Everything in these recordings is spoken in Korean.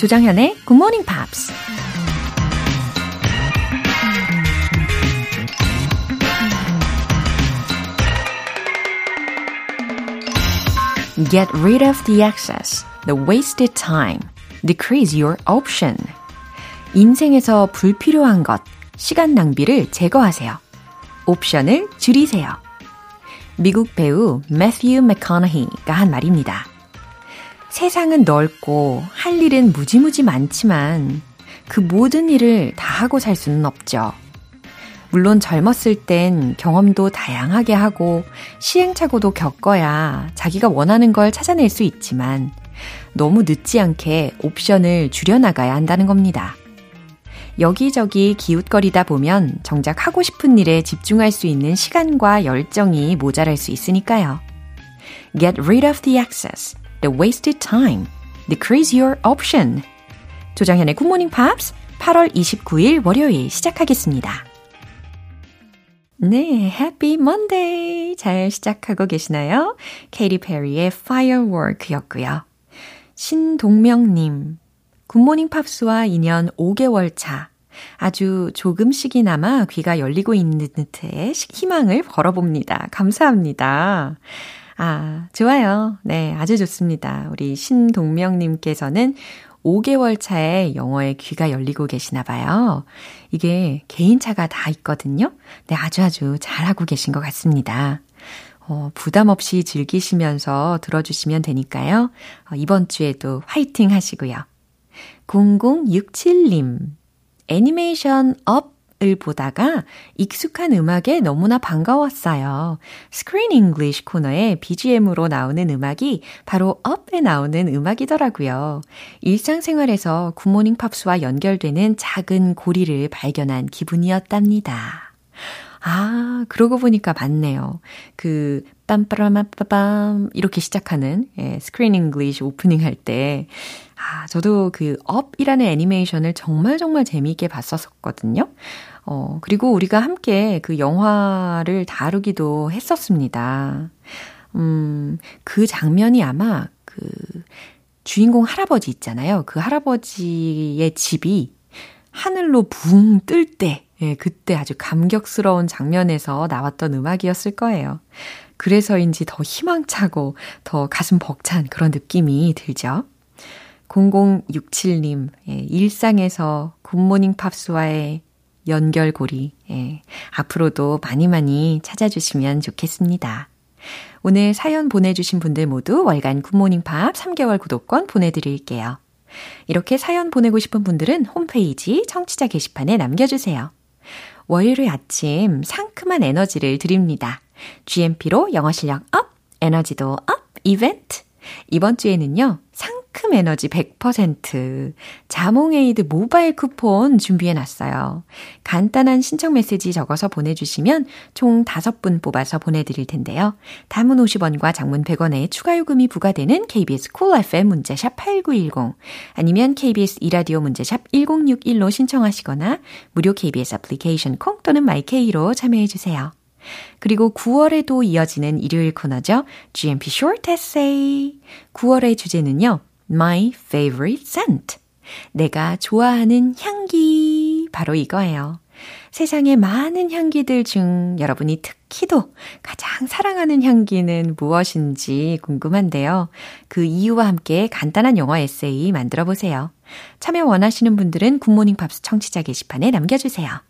조정현의 Good Morning Pops. Get rid of the excess, the wasted time. Decrease your option. 인생에서 불필요한 것, 시간 낭비를 제거하세요. 옵션을 줄이세요. 미국 배우 매튜 맥커너히가 한 말입니다. 세상은 넓고 할 일은 무지무지 많지만 그 모든 일을 다 하고 살 수는 없죠. 물론 젊었을 땐 경험도 다양하게 하고 시행착오도 겪어야 자기가 원하는 걸 찾아낼 수 있지만 너무 늦지 않게 옵션을 줄여나가야 한다는 겁니다. 여기저기 기웃거리다 보면 정작 하고 싶은 일에 집중할 수 있는 시간과 열정이 모자랄 수 있으니까요. Get rid of the excess, the wasted time. Decrease your option. 조정현의 굿모닝 팝스 8월 29일 월요일 시작하겠습니다. 네, Happy Monday! 잘 시작하고 계시나요? 케이티 페리의 Firework였고요. 신동명님, 굿모닝 팝스와 인연 5개월 차. 아주 조금씩이나마 귀가 열리고 있는 듯해 희망을 걸어봅니다. 감사합니다. 아, 좋아요. 네, 아주 좋습니다. 우리 신동명님께서는 5개월 차에 영어에 귀가 열리고 계시나 봐요. 이게 개인차가 다 있거든요. 네, 아주 아주 잘하고 계신 것 같습니다. 어, 부담 없이 즐기시면서 들어주시면 되니까요. 어, 이번 주에도 화이팅 하시고요. 0067님, 애니메이션 Up을 보다가 익숙한 음악에 너무나 반가웠어요. Screen English 코너에 BGM으로 나오는 음악이 바로 Up에 나오는 음악이더라고요. 일상생활에서 굿모닝 팝스와 연결되는 작은 고리를 발견한 기분이었답니다. 아, 그러고 보니까 맞네요. 그, 빰빠라마빠밤, 이렇게 시작하는, 예, English 오프닝 할 때, 아, 저도 그 Up이라는 애니메이션을 정말 정말 재미있게 봤었거든요. 어, 그리고 우리가 함께 그 영화를 다루기도 했었습니다. 음, 그 장면이 아마 그 주인공 할아버지 있잖아요. 그 할아버지의 집이 하늘로 붕 뜰 때, 예, 그때 아주 감격스러운 장면에서 나왔던 음악이었을 거예요. 그래서인지 더 희망차고 더 가슴 벅찬 그런 느낌이 들죠. 0067님, 예, 일상에서 굿모닝 팝스와의 연결고리, 예, 앞으로도 많이 많이 찾아주시면 좋겠습니다. 오늘 사연 보내주신 분들 모두 월간 굿모닝 팝스 3개월 구독권 보내드릴게요. 이렇게 사연 보내고 싶은 분들은 홈페이지 청취자 게시판에 남겨주세요. 월요일 아침 상큼한 에너지를 드립니다. GMP로 영어 실력 up, 에너지도 up 이벤트. 이번 주에는요, 상큼 에너지 100% 자몽에이드 모바일 쿠폰 준비해 놨어요. 간단한 신청 메시지 적어서 보내주시면 총 5분 뽑아서 보내드릴 텐데요. 단문 50원과 장문 100원의 추가 요금이 부과되는 KBS Cool FM 문자샵 8910 아니면 KBS 2라디오 문자샵 1061로 신청하시거나 무료 KBS 애플리케이션 콩 또는 마이케이로 참여해 주세요. 그리고 9월에도 이어지는 일요일 코너죠. GMP Short Essay. 9월의 주제는요. My favorite scent. 내가 좋아하는 향기. 바로 이거예요. 세상의 많은 향기들 중 여러분이 특히도 가장 사랑하는 향기는 무엇인지 궁금한데요. 그 이유와 함께 간단한 영어 에세이 만들어 보세요. 참여 원하시는 분들은 굿모닝 팝스 청취자 게시판에 남겨주세요.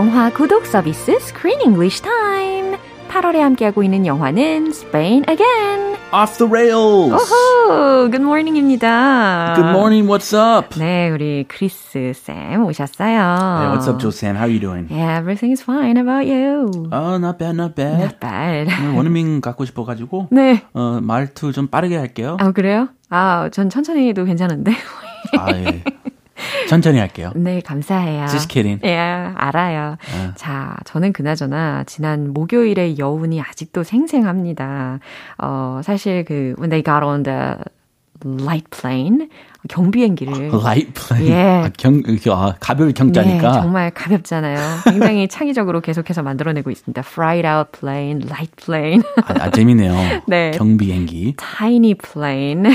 영화 구독 서비스 Screen English Time. 8월에 함께하고 있는 영화는 Spain Again. Off the rails. 오호, good morning입니다. Good morning. What's up? 네, 우리 크리스 쌤 오셨어요. Hey, what's up, Joe Sam? How are you doing? Yeah, everything is fine. How about you? Oh, not bad, not bad. Not bad. 원어민 갖고 싶어가지고 네. 어, 말투 좀 빠르게 할게요. 아, 그래요? 아, 전 천천히 해도 괜찮은데. 아, 예. 천천히 할게요. 네, 감사해요. Just kidding. 예, 알아요. 네. 자, 저는 그나저나 지난 목요일의 여운이 아직도 생생합니다. 어, 사실 그 when they got on the light plane 경비행기를 Light plane. 예. 아, 경, 아, 가벼울 경자니까. 네, 정말 가볍잖아요. 굉장히 창의적으로 계속해서 만들어내고 있습니다. Fried out plane, light plane, 아, 아, 재밌네요. 네. 경비행기. tiny plane.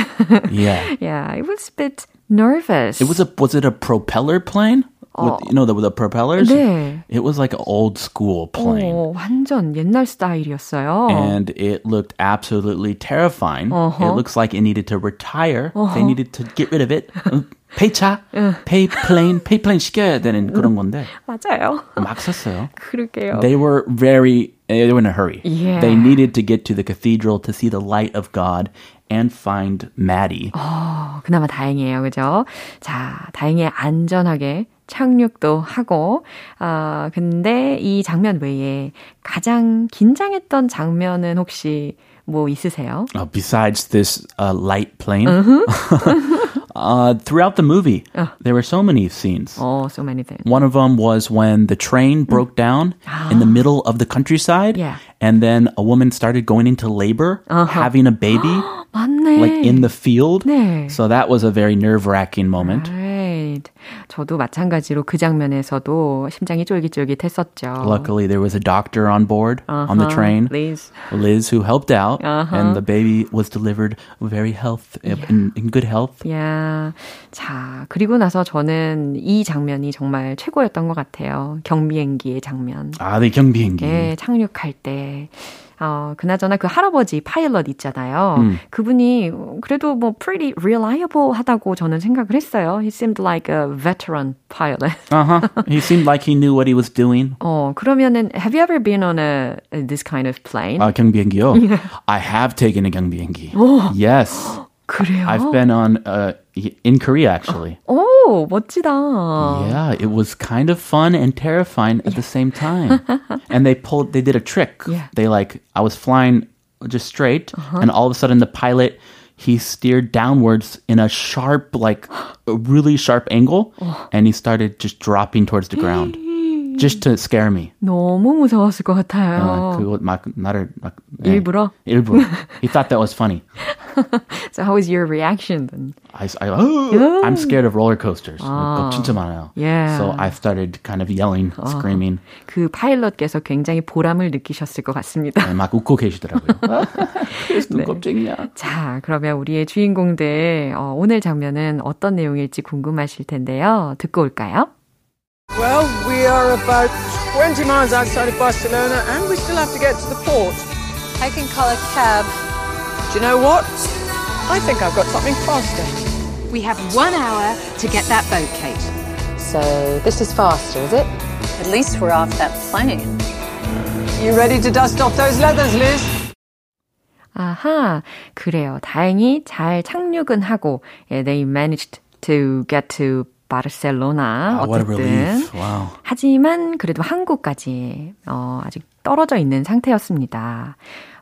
Yeah. yeah, it was a bit nervous. It was a was it a propeller plane? With, 어. you know the with the propellers? 네. It was like an old school plane. 어, 완전 옛날 스타일이었어요. And it looked absolutely terrifying. Uh-huh. It looks like it needed to retire. They needed to get rid of it. 어, 폐차, pay plane, pay plane 시켜야 되는 그런 건데 맞아요. 막 썼어요. 그러게요. They were very, they were in a hurry. Yeah. They needed to get to the cathedral to see the light of God and find Maddie. 어, 그나마 다행이에요. 그죠? 자, 다행히 안전하게 착륙도 하고, 아, 근데 이 장면 외에 가장 긴장했던 장면은 혹시 뭐 있으세요? Uh, besides this uh, light plane, Uh-huh. Uh, throughout the movie, uh. there were so many scenes. Oh, so many things. One of them was when the train mm. broke down in the middle of the countryside. Yeah. And then a woman started going into labor, uh-huh. having a baby, like in the field. 네. So that was a very nerve wracking moment. Right. 저도 마찬가지로 그 장면에서도 심장이 쫄깃쫄깃했었죠. Luckily, there was a doctor on board on the Uh-huh. train. Liz. Liz, who helped out, Uh-huh. and the baby was delivered very health in, in good health. 야, 자, 그리고 나서 저는 이 장면이 정말 최고였던 것 같아요. 경비행기의 장면. 아, 네 경비행기. 예, 착륙할 때. 어, 그나저나 그 할아버지 파일럿 있잖아요. 음. 그분이 그래도 뭐 pretty reliable 하다고 저는 생각을 했어요. He seemed like a veteran pilot. Uh huh. he seemed like he knew what he was doing. 어, 그러면은 have you ever been on a this kind of plane? 아, 경비행기요? I have taken a 경비행기. Yes. 그래요? I've been on uh, in Korea actually. 오, 멋지다. Yeah, it was kind of fun and terrifying at the same time. and they pulled they did a trick. Yeah. They like I was flying just straight and all of a sudden the pilot he steered downwards in a sharp like a really sharp angle and he started just dropping towards the ground just to scare me. 너무 무서웠을 것 같아요. 어, 그거 막 나를 막 네, 일부러? 일부러. He thought that was funny. So how was your reaction then? I, I oh, I'm scared of roller coasters. 아. 진짜 많아요. Yeah. So I started kind of yelling, screaming. 그 파일럿께서 굉장히 보람을 느끼셨을 것 같습니다. 네, 막 웃고 계시더라고요. 그래서 네. 겁쟁이야. 자, 그러면 우리의 주인공들 어, 오늘 장면은 어떤 내용일지 궁금하실 텐데요. 듣고 올까요? Well, we are about 20 miles outside of Barcelona and we still have to get to the port. I can call a cab. Do you know what? I think I've got something faster. We have one hour to get that boat, Kate. So this is faster, is it? At least we're off that plane. You ready to dust off those leathers, Liz? 아하, 그래요. 다행히 잘 착륙은 하고, 예, they managed to get to Barcelona. What a 어쨌든. Wow. 하지만 그래도 한국까지 어, 아직 떨어져 있는 상태였습니다.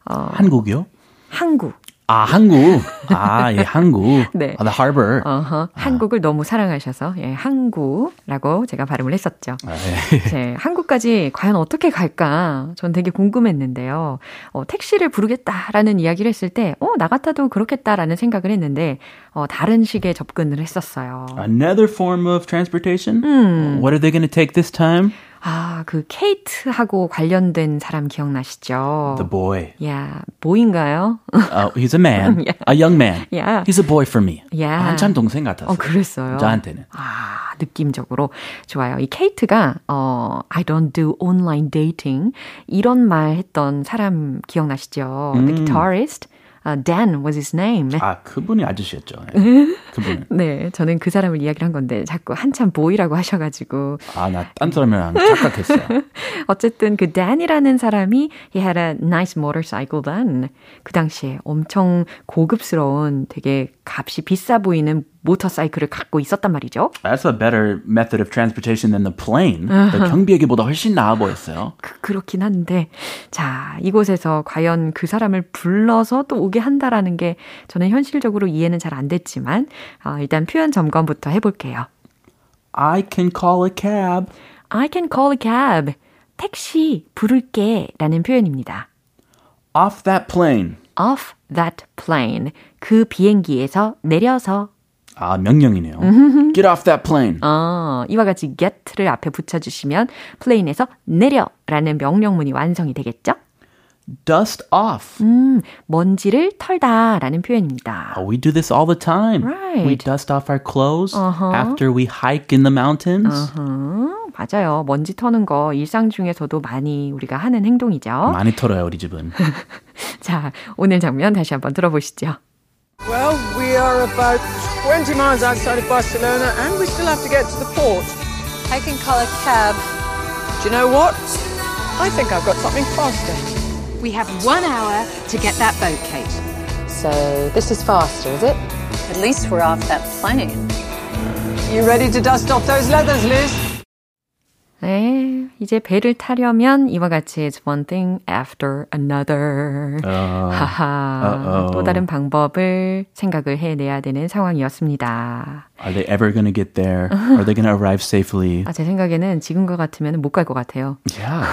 어, 한국이요? 한국. 아, 한국. 아, 예, 한국. 네. 아, the harbor. 어허, 한국을 너무 사랑하셔서 예, 항구라고 제가 발음을 했었죠. 아, 예. 네, 한국까지 과연 어떻게 갈까? 전 되게 궁금했는데요. 어, 택시를 부르겠다라는 이야기를 했을 때, 어, 나 같아도 그렇겠다라는 생각을 했는데, 어, 다른 식의 접근을 했었어요. Another form of transportation? 음. What are they going to take this time? 아, 그 케이트하고 관련된 사람 기억나시죠? The boy. 야, 뭐인가요? Uh, he's a man. Yeah. A young man. Yeah. He's a boy for me. Yeah. 한참 동생 같았어요. 어, 그랬어요. 저한테는. 아, 느낌적으로 좋아요. 이 케이트가 어 I don't do online dating 이런 말 했던 사람 기억나시죠? The guitarist. Uh, Dan was his name. 아, 그분이 아저씨였죠. 예. 그분. 네, 저는 그 사람을 이야기를 한 건데 자꾸 한참 보이라고 하셔가지고 아, 나 딴 사람이랑 착각했어요. 어쨌든 그 Dan이라는 사람이 he had a nice motorcycle then. 그 당시에 엄청 고급스러운 되게 값이 비싸 보이는 모터사이클을 갖고 있었단 말이죠. That's a better method of transportation than the plane. The 경비행기보다 훨씬 나아 보였어요. 그, 그렇긴 한데 자 이곳에서 과연 그 사람을 불러서 또 오게 한다라는 게 저는 현실적으로 이해는 잘 안 됐지만 어, 일단 표현 점검부터 해볼게요. I can call a cab. I can call a cab. 택시 부를게 라는 표현입니다. Off that plane. off that plane. 그 비행기에서 내려서 아, 명령이네요. Get off that plane. 어, 이와 같이 get를 앞에 붙여주시면 plane에서 내려라는 명령문이 완성이 되겠죠? Dust off. 음, 먼지를 털다라는 표현입니다. Oh, we do this all the time. Right. We dust off our clothes after we hike in the mountains. 음, 맞아요. 먼지 터는 거 일상 중에서도 많이 우리가 하는 행동이죠. 많이 털어요, 우리 집은. 자, 오늘 장면 다시 한번 들어보시죠. Well, we are about 20 miles outside of Barcelona and we still have to get to the port. I can call a cab. Do you know what? I think I've got something faster. We have one hour to get that boat, Kate. So this is faster, is it? At least we're off that plane. You ready to dust off those leathers, Liz? 네, 이제 배를 타려면 이와 같이 it's one thing after another. 하하, 또 다른 방법을 생각을 해내야 되는 상황이었습니다. Are they ever going to get there? Are they going to arrive safely? 아, 제 생각에는 지금과 같으면 못 갈 것 같아요. Yeah.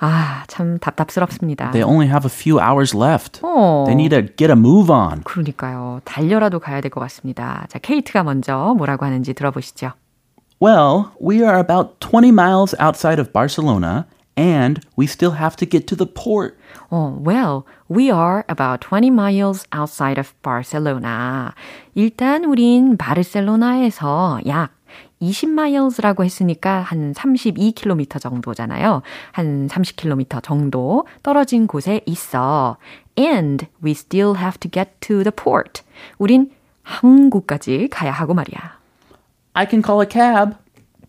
아, 참 답답스럽습니다. They only have a few hours left. 어. They need to get a move on. 그러니까요. 달려라도 가야 될 것 같습니다. 자, 케이트가 먼저 뭐라고 하는지 들어보시죠. Well, we are about 20 miles outside of Barcelona, and we still have to get to the port. 어, well, we are about 20 miles outside of Barcelona. 일단 우린 바르셀로나에서 약 20마일스라고 했으니까 한 32km 정도잖아요. 한 30km 정도 떨어진 곳에 있어. And we still have to get to the port. 우린 항구까지 가야 하고 말이야. I can call a cab.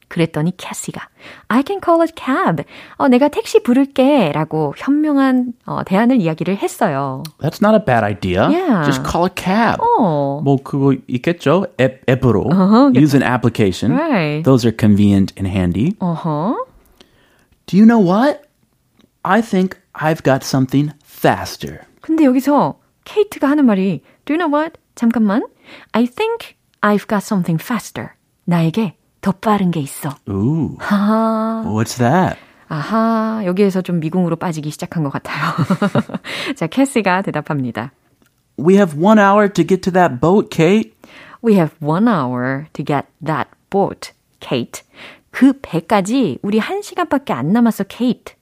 그랬더니 캐시가 I can call a cab. 어, 내가 택시 부를게 라고 현명한 어, 대안을 이야기를 했어요. That's not a bad idea. Yeah. Just call a cab. 어, 뭐 그거 있겠죠? 앱, 앱으로 use an application. Right. Those are convenient and handy. 어허. Do you know what? I think I've got something faster. 근데 여기서 케이트가 하는 말이 Do you know what? 잠깐만. I think I've got something faster. 나에게 더 빠른 게 있어. Ooh, 아, what's that? 아하, 여기에서 좀 미궁으로 빠지기 시작한 것 같아요. 자, 캐시가 대답합니다. We have one hour to get to that boat, Kate. We have one hour to get that boat, Kate. 그 배까지 우리 한 시간밖에 안 남았어, Kate.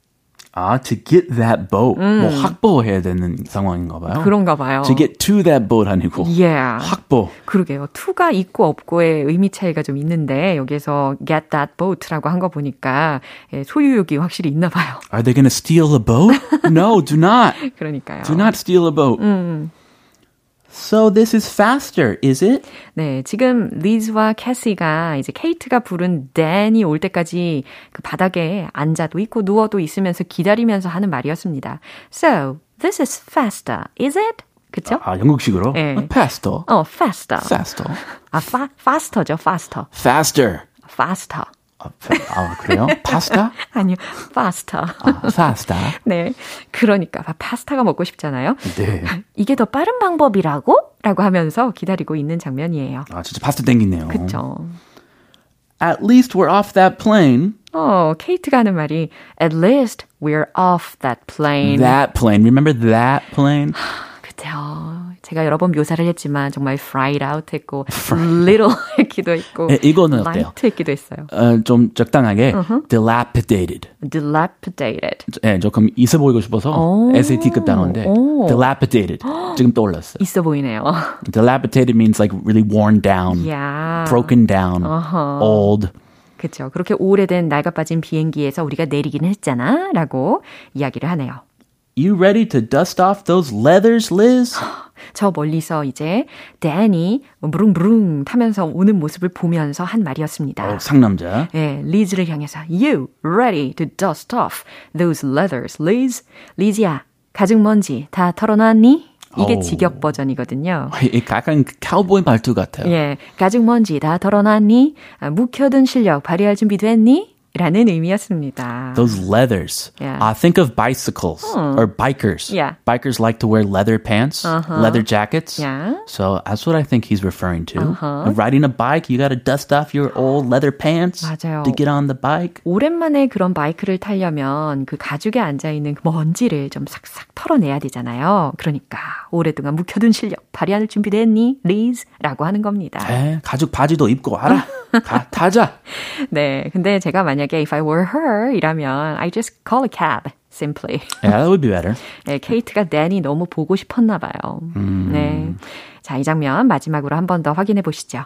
아, to get that boat. 뭐 확보해야 되는 상황인가 봐요. 그런가 봐요. To get to that boat 아니고 Yeah. 확보. 그러게요. to가 있고 없고의 의미 차이가 좀 있는데 여기서 get that boat라고 한 거 보니까 예, 소유욕이 확실히 있나 봐요. Are they going to steal a boat? no, do not. 그러니까요. Do not steal a boat. So this is faster, is it? 네, 지금 리즈와 캐시가 이제 케이트가 부른 댄이 올 때까지 그 바닥에 앉아도 있고 누워도 있으면서 기다리면서 하는 말이었습니다. So, this is faster, is it? 그쵸? 아, 영국식으로? 네. Faster. 어, faster. Faster. 아, fa, faster죠, faster. Faster. faster. 아, 아, 그래요? 파스타? 아니요, faster. 아, faster. 네. 그러니까 파스타가 먹고 싶잖아요. 네. 이게 더 빠른 방법이라고? 라고 하면서 기다리고 있는 장면이에요. 아, 진짜 파스타 땡기네요. 그쵸. At least we're off that plane. 어, 케이트가 하는 말이 At least we're off that plane. That plane. Remember that plane? 그쵸. 제가 여러 번 묘사를 했지만 정말 fried out 했고 little 했기도 했고 예, 이거는 어때요? light 했기도 했어요. 어, 좀 적당하게 dilapidated. dilapidated. 예, 조금 있어 보이고 싶어서 오. SAT급 단어인데 오. dilapidated. 지금 떠올랐어요. 있어 보이네요. dilapidated means like really worn down, 야. broken down, 어허. old. 그쵸. 그렇게 오래된 낡아빠진 비행기에서 우리가 내리기는 했잖아. 라고 이야기를 하네요. You ready to dust off those leathers, Liz? 저 멀리서 이제 댄이 무릉무릉 타면서 오는 모습을 보면서 한 말이었습니다. 어, 상남자. 예, 리즈를 향해서 You ready to dust off those leathers, Liz? 리즈야, 가죽 먼지 다 털어놨니? 이게 오. 직역 버전이거든요. 이 약간 카우보이 말투 같아요. 예, 가죽 먼지 다 털어놨니? 아, 묵혀둔 실력 발휘할 준비 됐니? 라는 의미였습니다. Those leathers. Yeah. Uh, think of bicycles or bikers. Yeah. Bikers like to wear leather pants, leather jackets. Yeah. So that's what I think he's referring to. Riding a bike, you got to dust off your old leather pants 맞아요. to get on the bike. 오랜만에 그런 바이크를 타려면 그 가죽에 앉아 있는 그 먼지를 좀 싹싹 털어내야 되잖아요. 그러니까 오랫동안 묵혀둔 실력 발휘할 준비됐니? 리즈? 라고 하는 겁니다. 에, 가죽 바지도 입고 와라. 다 타자. 네, 근데 제가 만약에 if I were her 이라면 I just call a cab. Simply. Yeah, that would be better. 네, 케이트가 댄이 너무 보고 싶었나 봐요. 네. 자, 이 장면 마지막으로 한 번 더 확인해 보시죠.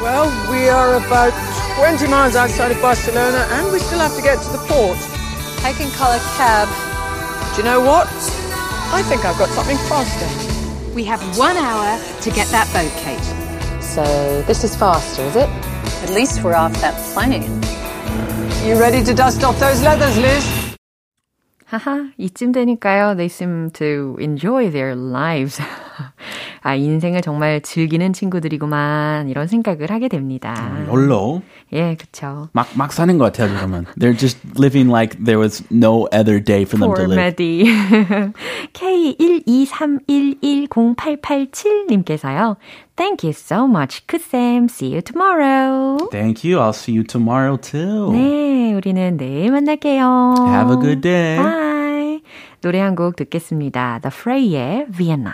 Well, we are about 20 miles outside of Barcelona and we still have to get to the port. I can call a cab. Do you know what? I think I've got something faster. We have one hour to get that boat, Kate. So this is faster, is it? At least we're off that plane. You ready to dust off those leathers, Liz? 하하, 이쯤 되니까요. They seem to enjoy their lives. 아, 인생을 정말 즐기는 친구들이구만. 이런 생각을 하게 됩니다. 홀로 예, 그쵸. 막, 막 사는 것 같아요, 그러면. They're just living like there was no other day for them to live. Maddie. K123110887님께서요. Thank you so much, 크쌤. See you tomorrow. Thank you. I'll see you tomorrow too. 네, 우리는 내일 만날게요. Have a good day. Bye. 노래 한 곡 듣겠습니다. The Fray의 Vienna.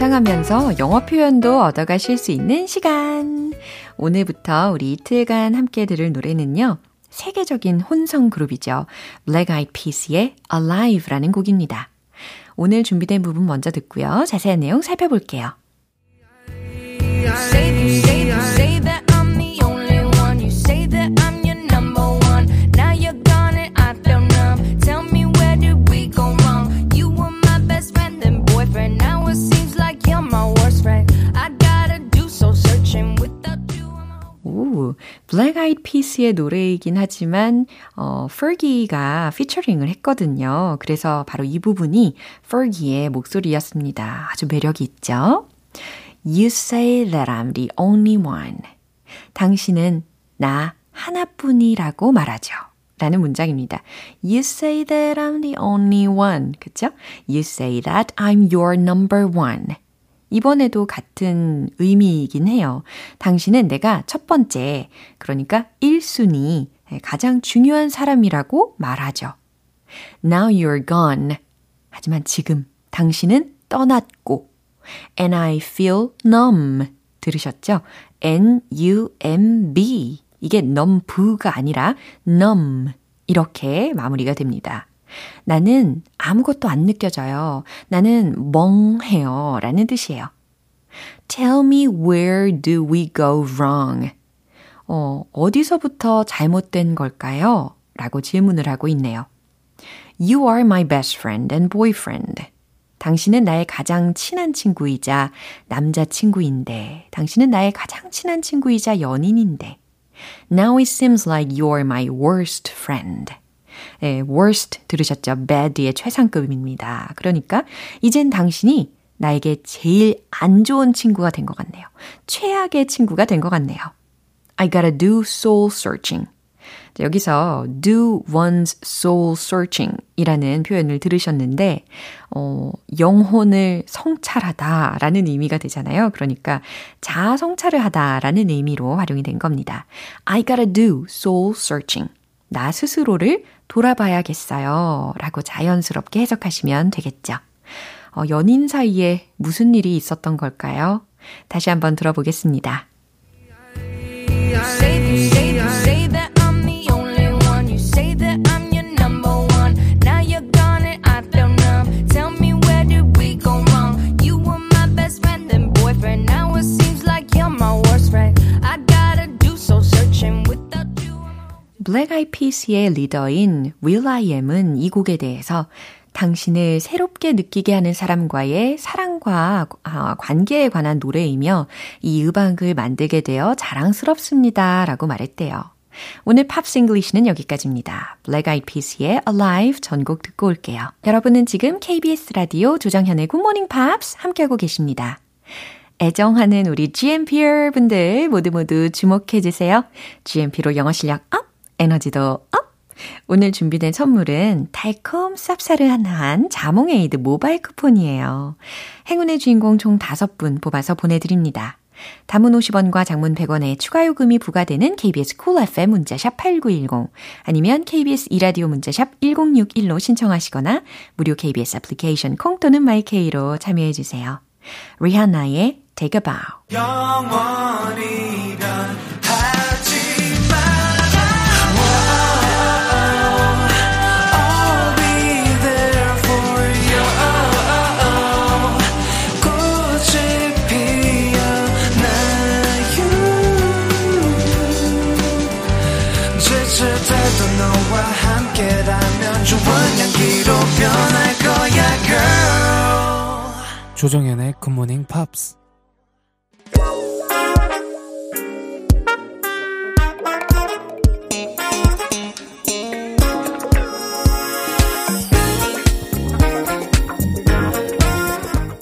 감상하면서 영어 표현도 얻어가실 수 있는 시간. 오늘부터 우리 이틀간 함께 들을 노래는요. 세계적인 혼성 그룹이죠. Black Eyed Peas의 Alive라는 곡입니다. 오늘 준비된 부분 먼저 듣고요. 자세한 내용 살펴볼게요. say, you 오, Black Eyed Peas의 노래이긴 하지만 어, Fergie가 피처링을 했거든요. 그래서 바로 이 부분이 Fergie의 목소리였습니다. 아주 매력이 있죠. You say that I'm the only one. 당신은 나 하나뿐이라고 말하죠. 라는 문장입니다. You say that I'm the only one. 그쵸? You say that I'm your number one. 이번에도 같은 의미이긴 해요. 당신은 내가 첫 번째, 그러니까 1순위, 가장 중요한 사람이라고 말하죠. Now you're gone. 하지만 지금 당신은 떠났고, and I feel numb. 들으셨죠? N-U-M-B. 이게 numb가 아니라 numb. 이렇게 마무리가 됩니다. 나는 아무것도 안 느껴져요. 나는 멍해요. 라는 뜻이에요. Tell me where do we go wrong? 어, 어디서부터 잘못된 걸까요? 라고 질문을 하고 있네요. You are my best friend and boyfriend. 당신은 나의 가장 친한 친구이자 남자친구인데, 당신은 나의 가장 친한 친구이자 연인인데, Now it seems like you're my worst friend. 예, worst 들으셨죠? bad의 최상급입니다. 그러니까 이젠 당신이 나에게 제일 안 좋은 친구가 된 것 같네요. 최악의 친구가 된 것 같네요. I gotta do soul searching 여기서 do one's soul searching 이라는 표현을 들으셨는데, 어, 영혼을 성찰하다 라는 의미가 되잖아요. 그러니까 자아 성찰을 하다 라는 의미로 활용이 된 겁니다. I gotta do soul searching. 나 스스로를 돌아봐야겠어요. 라고 자연스럽게 해석하시면 되겠죠. 어, 연인 사이에 무슨 일이 있었던 걸까요? 다시 한번 들어보겠습니다. Eyed Peas의 리더인 will.i.am은 이 곡에 대해서 당신을 새롭게 느끼게 하는 사람과의 사랑과 아, 관계에 관한 노래이며 이 음악을 만들게 되어 자랑스럽습니다. 라고 말했대요. 오늘 Pops English는 여기까지입니다. Black Eyed Peas의 Alive 전곡 듣고 올게요. 여러분은 지금 KBS 라디오 조정현의 굿모닝 팝스 함께하고 계십니다. 애정하는 우리 GMPer 분들 모두 모두 주목해 주세요. GMP로 영어 실력 up, 에너지도 up! 오늘 준비된 선물은 달콤 쌉싸르한 자몽에이드 모바일 쿠폰이에요. 행운의 주인공 총 5분 뽑아서 보내드립니다. 단문 50원과 장문 100원의 추가 요금이 부과되는 KBS Cool FM 문자샵 8910 아니면 KBS 2라디오 문자샵 1061로 신청하시거나 무료 KBS 애플리케이션 콩 또는 마이케이로 참여해 주세요. 리한나의 Take a Bow 거야, girl. 조정연의 굿모닝 팝스.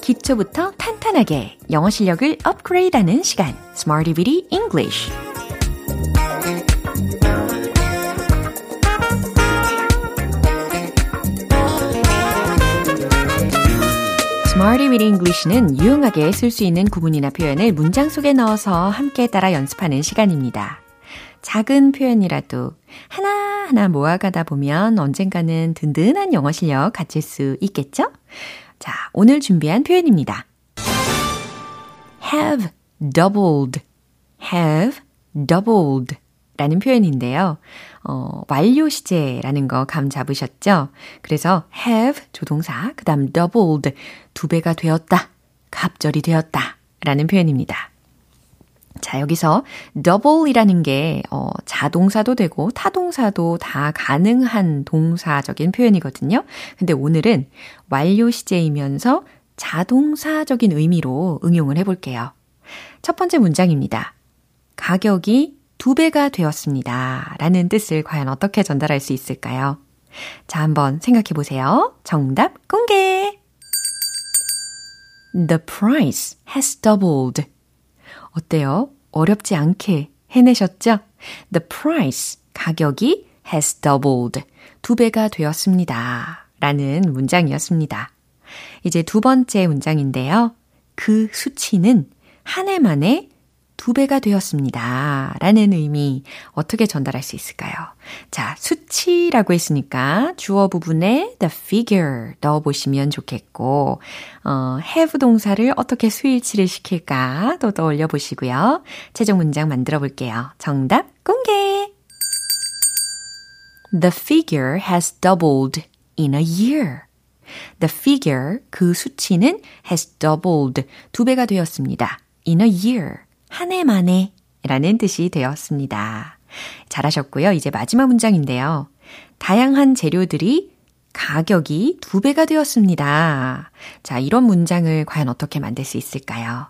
기초부터 탄탄하게 영어 실력을 업그레이드하는 시간 Smarty Bitty English Smarty Bitty English는 유용하게 쓸 수 있는 구문이나 표현을 문장 속에 넣어서 함께 따라 연습하는 시간입니다. 작은 표현이라도 하나하나 모아가다 보면 언젠가는 든든한 영어 실력 갖출 수 있겠죠? 자, 오늘 준비한 표현입니다. have doubled, have doubled 라는 표현인데요. 어, 완료 시제라는 거 감 잡으셨죠? 그래서 have 조동사, 그 다음 doubled 두 배가 되었다, 갑절이 되었다 라는 표현입니다. 자, 여기서 double이라는 게 어, 자동사도 되고 타동사도 다 가능한 동사적인 표현이거든요. 근데 오늘은 완료 시제이면서 자동사적인 의미로 응용을 해볼게요. 첫 번째 문장입니다. 가격이 두 배가 되었습니다. 라는 뜻을 과연 어떻게 전달할 수 있을까요? 자, 한번 생각해 보세요. 정답 공개! The price has doubled. 어때요? 어렵지 않게 해내셨죠? The price, 가격이 has doubled. 두 배가 되었습니다. 라는 문장이었습니다. 이제 두 번째 문장인데요. 그 수치는 한 해 만에 두 배가 되었습니다. 라는 의미 어떻게 전달할 수 있을까요? 자, 수치라고 했으니까 주어 부분에 the figure 넣어보시면 좋겠고, 어, have 동사를 어떻게 수일치를 시킬까 또 떠올려 보시고요. 최종 문장 만들어 볼게요. 정답 공개! The figure has doubled in a year. The figure, 그 수치는 has doubled, 두 배가 되었습니다. in a year. 한 해 만에 라는 뜻이 되었습니다. 잘하셨고요. 이제 마지막 문장인데요. 다양한 재료들이 가격이 두 배가 되었습니다. 자, 이런 문장을 과연 어떻게 만들 수 있을까요?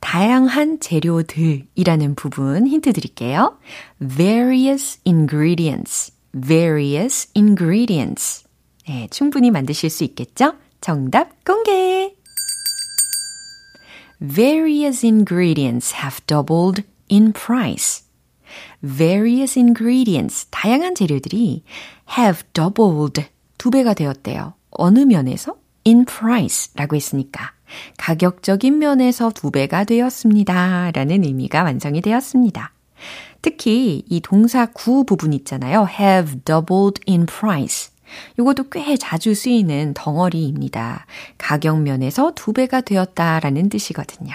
다양한 재료들이라는 부분 힌트 드릴게요. various ingredients, various ingredients. 네, 충분히 만드실 수 있겠죠? 정답 공개! Various ingredients have doubled in price. various ingredients, 다양한 재료들이 have doubled, 두 배가 되었대요. 어느 면에서? in price 라고 했으니까. 가격적인 면에서 두 배가 되었습니다. 라는 의미가 완성이 되었습니다. 특히 이 동사 구 부분 있잖아요. have doubled in price. 이것도 꽤 자주 쓰이는 덩어리입니다. 가격 면에서 두 배가 되었다라는 뜻이거든요.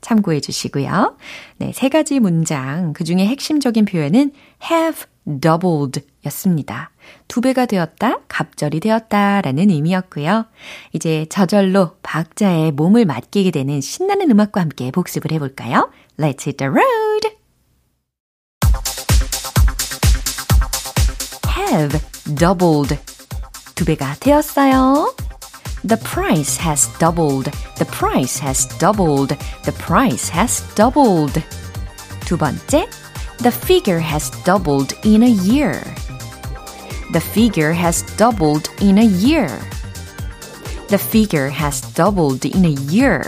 참고해 주시고요. 네, 세 가지 문장. 그 중에 핵심적인 표현은 have doubled 였습니다. 두 배가 되었다, 갑절이 되었다 라는 의미였고요. 이제 저절로 박자에 몸을 맡기게 되는 신나는 음악과 함께 복습을 해볼까요? Let's hit the road! have doubled. 두 배가 되었어요. The price has doubled. The price has doubled. The price has doubled. 두 번째, the figure has doubled in a year. The figure has doubled in a year. The figure has doubled in a year.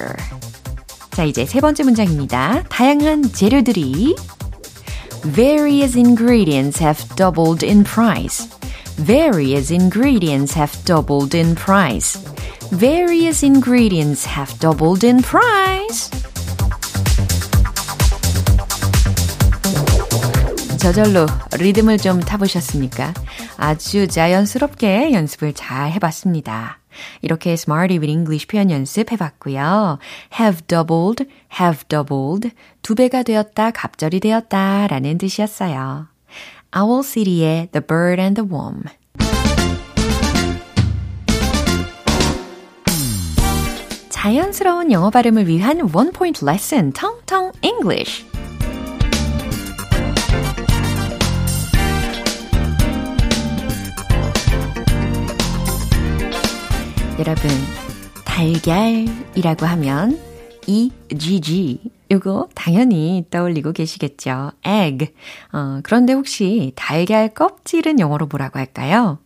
자, 이제 세 번째 문장입니다. 다양한 재료들이 Various ingredients have doubled in price. Various ingredients have doubled in price. Various ingredients have doubled in price. 저절로 리듬을 좀 타보셨습니까? 아주 자연스럽게 연습을 잘 해봤습니다. 이렇게 Smarty with English 표현 연습해봤고요. have doubled, have doubled, 두 배가 되었다, 갑절이 되었다 라는 뜻이었어요. Owl City의 The Bird and the Worm 자연스러운 영어 발음을 위한 원 포인트 레슨, 텅텅 English. 여러분, 달걀이라고 하면 EGG 요거 당연히 떠올리고 계시겠죠. egg. 어, 그런데 혹시 달걀 껍질은 영어로 뭐라고 할까요?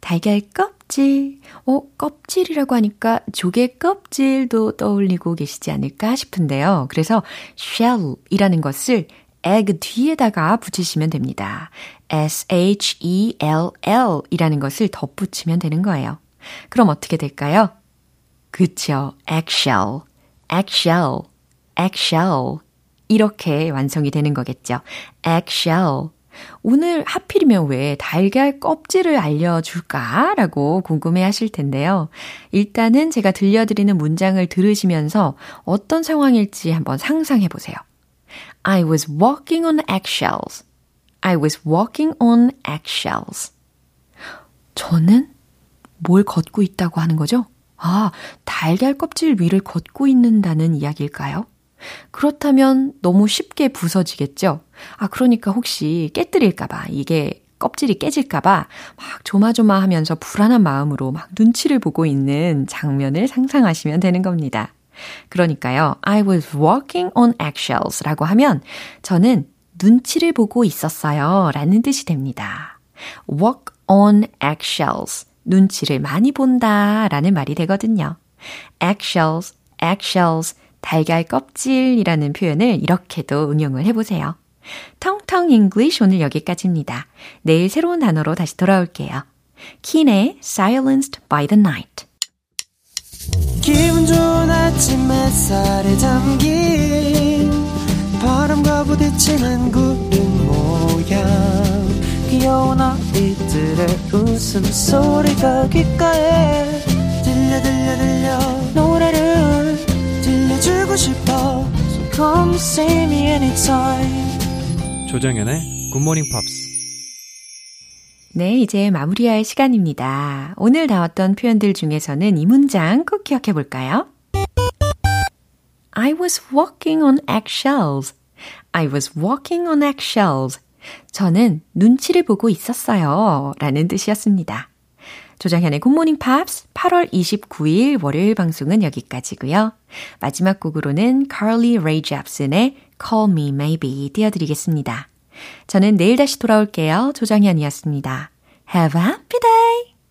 달걀 껍질. 어, 껍질이라고 하니까 조개 껍질도 떠올리고 계시지 않을까 싶은데요. 그래서 shell이라는 것을 egg 뒤에다가 붙이시면 됩니다. S-H-E-L-L 이라는 것을 덧붙이면 되는 거예요. 그럼 어떻게 될까요? 그쵸. eggshell, eggshell, eggshell. 이렇게 완성이 되는 거겠죠. eggshell. 오늘 하필이면 왜 달걀 껍질을 알려줄까? 라고 궁금해 하실 텐데요. 일단은 제가 들려드리는 문장을 들으시면서 어떤 상황일지 한번 상상해 보세요. I was walking on eggshells. I was walking on eggshells. 저는 뭘 걷고 있다고 하는 거죠? 아, 달걀 껍질 위를 걷고 있는다는 이야기일까요? 그렇다면 너무 쉽게 부서지겠죠? 아, 그러니까 혹시 깨뜨릴까봐, 이게 껍질이 깨질까봐 막 조마조마 하면서 불안한 마음으로 막 눈치를 보고 있는 장면을 상상하시면 되는 겁니다. 그러니까요, I was walking on eggshells 라고 하면 저는 눈치를 보고 있었어요 라는 뜻이 됩니다. walk on eggshells. 눈치를 많이 본다 라는 말이 되거든요. eggshells, eggshells, 달걀 껍질이라는 표현을 이렇게도 응용을 해보세요. 텅텅 English 오늘 여기까지입니다. 내일 새로운 단어로 다시 돌아올게요. 킨의 Silenced by the Night. 기분 좋은 아침 햇살에 담긴 바람과 부딪히는 구름 모양 귀여운 아이들의 웃음소리가 귓가에 들려 들려 들려 노래를 들려주고 싶어 So come see me anytime 조정연의 굿모닝 팝스 네, 이제 마무리할 시간입니다. 오늘 나왔던 표현들 중에서는 이 문장 꼭 기억해 볼까요? I was walking on eggshells. I was walking on eggshells. 저는 눈치를 보고 있었어요. 라는 뜻이었습니다. 조정현의 굿모닝 팝스 8월 29일 월요일 방송은 여기까지고요. 마지막 곡으로는 Carly Rae Jepsen의 Call Me Maybe 띄워드리겠습니다. 저는 내일 다시 돌아올게요. 조정현이었습니다. Have a happy day!